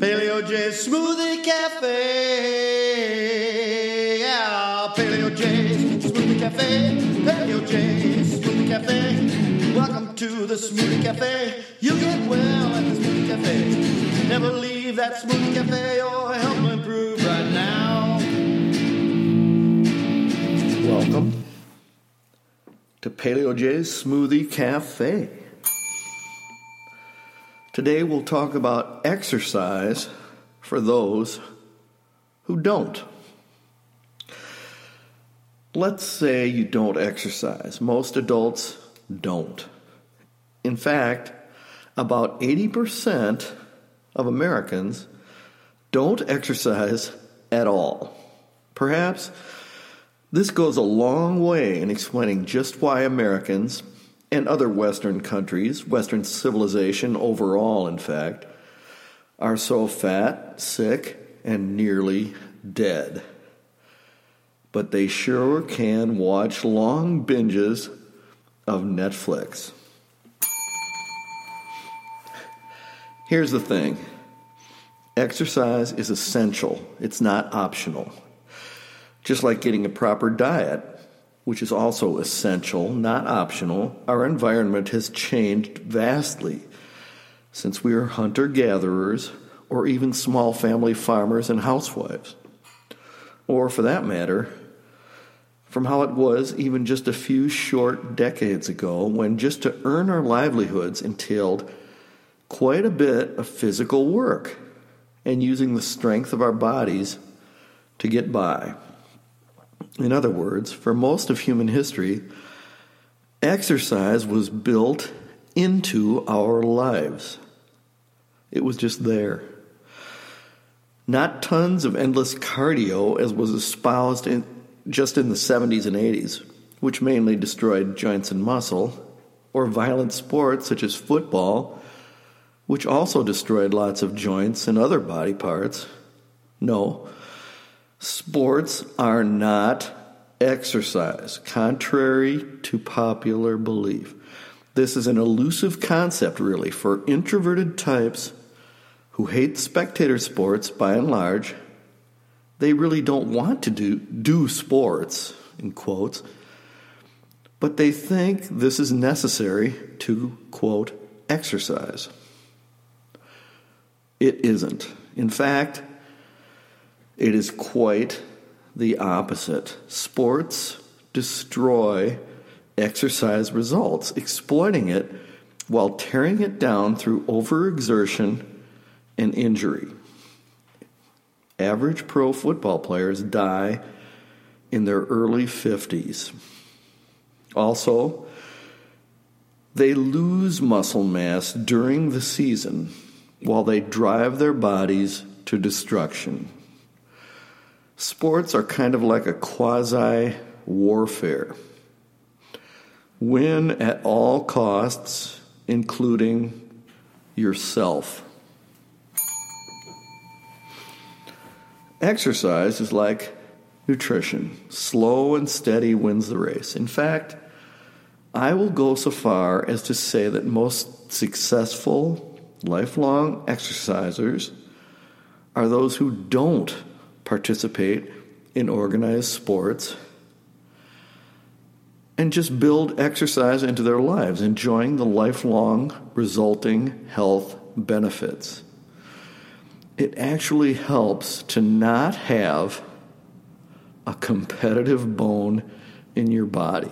Paleo J Smoothie Cafe. Yeah, Paleo J Smoothie Cafe. Paleo J Smoothie Cafe. Welcome to the Smoothie Cafe. You get well at the Smoothie Cafe. Never leave that Smoothie Cafe or help improve right now. Welcome to Paleo J's Smoothie Cafe. Today we'll talk about exercise for those who don't. Let's say you don't exercise. Most adults don't. In fact, about 80% of Americans don't exercise at all. Perhaps this goes a long way in explaining just why Americans and other Western countries, Western civilization overall, in fact, are so fat, sick, and nearly dead. But they sure can watch long binges of Netflix. Here's the thing exercise is essential, it's not optional. Just like getting a proper diet, which is also essential, not optional, our environment has changed vastly since we are hunter gatherers or even small family farmers and housewives. Or, for that matter, from how it was even just a few short decades ago when just to earn our livelihoods entailed quite a bit of physical work and using the strength of our bodies to get by. In other words, for most of human history, exercise was built into our lives. It was just there. Not tons of endless cardio as was espoused in, just in the 70s and 80s, which mainly destroyed joints and muscle, or violent sports such as football, which also destroyed lots of joints and other body parts. No, Sports are not exercise, contrary to popular belief. This is an elusive concept, really, for introverted types who hate spectator sports by and large. They really don't want to do, do sports, in quotes, but they think this is necessary to, quote, exercise. It isn't. In fact, it is quite the opposite. Sports destroy exercise results, exploiting it while tearing it down through overexertion and injury. Average pro football players die in their early 50s. Also, they lose muscle mass during the season while they drive their bodies to destruction. Sports are kind of like a quasi warfare. Win at all costs, including yourself. Exercise is like nutrition. Slow and steady wins the race. In fact, I will go so far as to say that most successful, lifelong exercisers are those who don't participate in organized sports, and just build exercise into their lives, enjoying the lifelong resulting health benefits. It actually helps to not have a competitive bone in your body.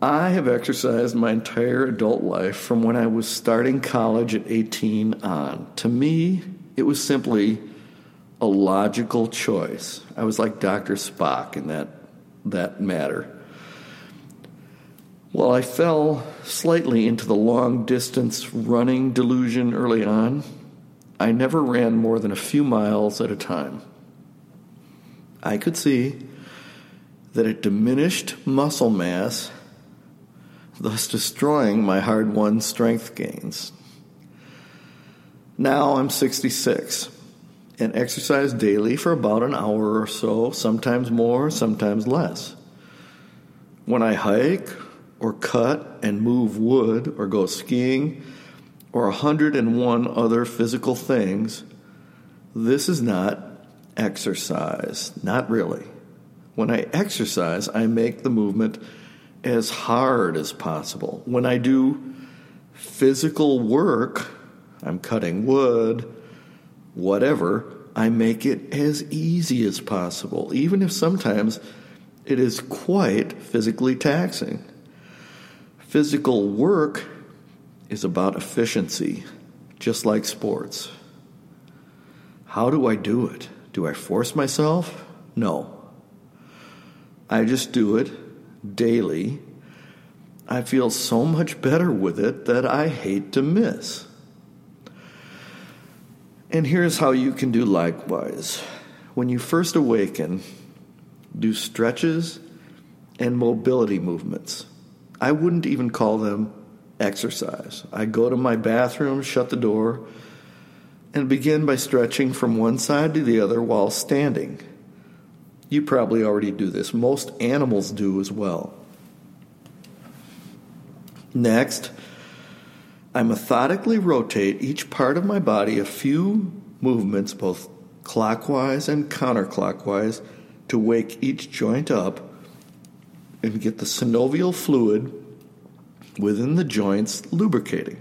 I have exercised my entire adult life from when I was starting college at 18 on. To me, it was simply a logical choice. I was like Dr. Spock in that, that matter. Well, I fell slightly into the long distance running delusion early on. I never ran more than a few miles at a time. I could see that it diminished muscle mass, thus destroying my hard won strength gains. Now I'm 66 and exercise daily for about an hour or so, sometimes more, sometimes less. When I hike or cut and move wood or go skiing or a 101 other physical things, this is not exercise. Not really. When I exercise, I make the movement as hard as possible. When I do physical work, I'm cutting wood, whatever, I make it as easy as possible, even if sometimes it is quite physically taxing. Physical work is about efficiency, just like sports. How do I do it? Do I force myself? No. I just do it daily. I feel so much better with it that I hate to miss. And here's how you can do likewise. When you first awaken, do stretches and mobility movements. I wouldn't even call them exercise. I go to my bathroom, shut the door, and begin by stretching from one side to the other while standing. You probably already do this. Most animals do as well. Next, I methodically rotate each part of my body a few movements, both clockwise and counterclockwise, to wake each joint up and get the synovial fluid within the joints lubricating.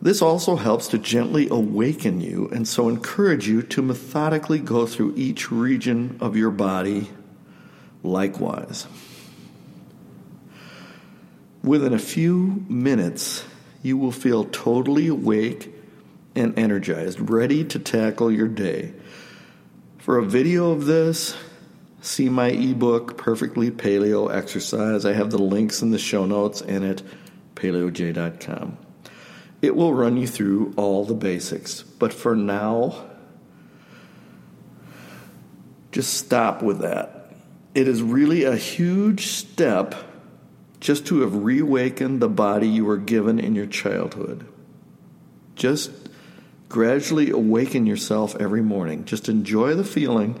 This also helps to gently awaken you and so encourage you to methodically go through each region of your body likewise. Within a few minutes, you will feel totally awake and energized, ready to tackle your day. For a video of this, see my ebook, Perfectly Paleo Exercise. I have the links in the show notes and at paleoj.com. It will run you through all the basics. But for now, just stop with that. It is really a huge step just to have reawakened the body you were given in your childhood. Just gradually awaken yourself every morning. Just enjoy the feeling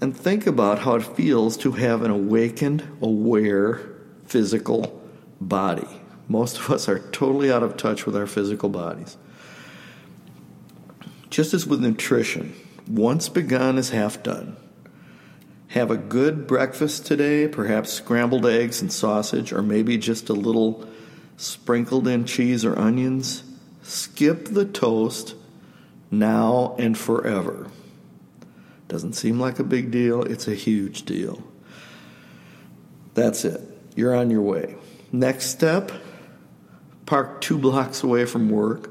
and think about how it feels to have an awakened, aware, physical body. Most of us are totally out of touch with our physical bodies. Just as with nutrition, once begun is half done. Have a good breakfast today, perhaps scrambled eggs and sausage, or maybe just a little sprinkled in cheese or onions. Skip the toast now and forever. Doesn't seem like a big deal, it's a huge deal. That's it. You're on your way. Next step park two blocks away from work,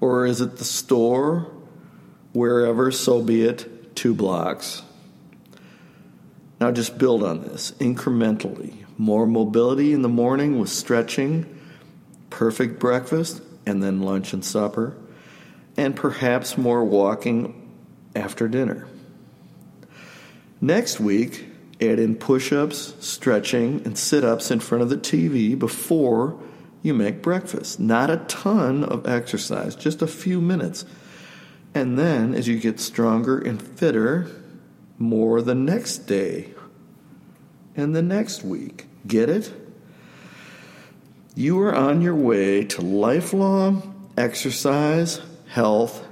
or is it the store? Wherever, so be it, two blocks. Now just build on this incrementally. More mobility in the morning with stretching, perfect breakfast, and then lunch and supper, and perhaps more walking after dinner. Next week, add in push ups, stretching, and sit ups in front of the TV before you make breakfast. Not a ton of exercise, just a few minutes. And then, as you get stronger and fitter, more the next day and the next week. Get it? You are on your way to lifelong exercise, health,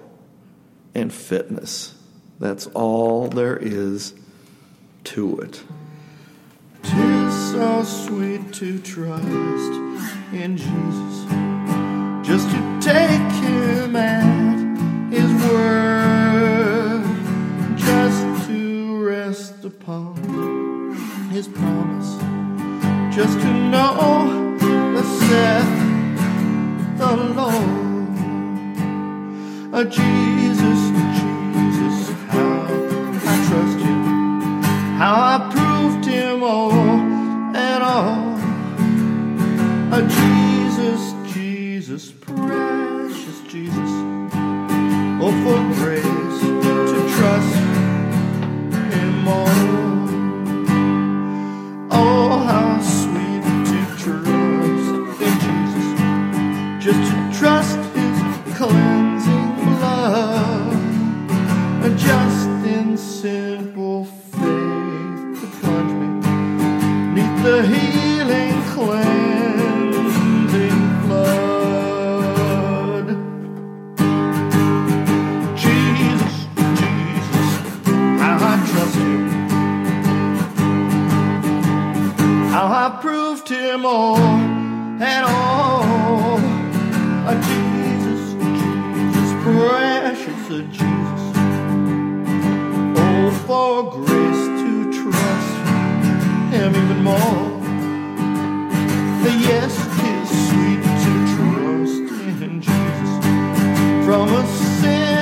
and fitness. That's all there is to it. Tis so sweet to trust in Jesus, just to Jesus, precious Now I've proved him all and all. A Jesus, Jesus, precious a Jesus. Oh, for grace to trust him even more. Yes, tis sweet to trust in Jesus from a sin.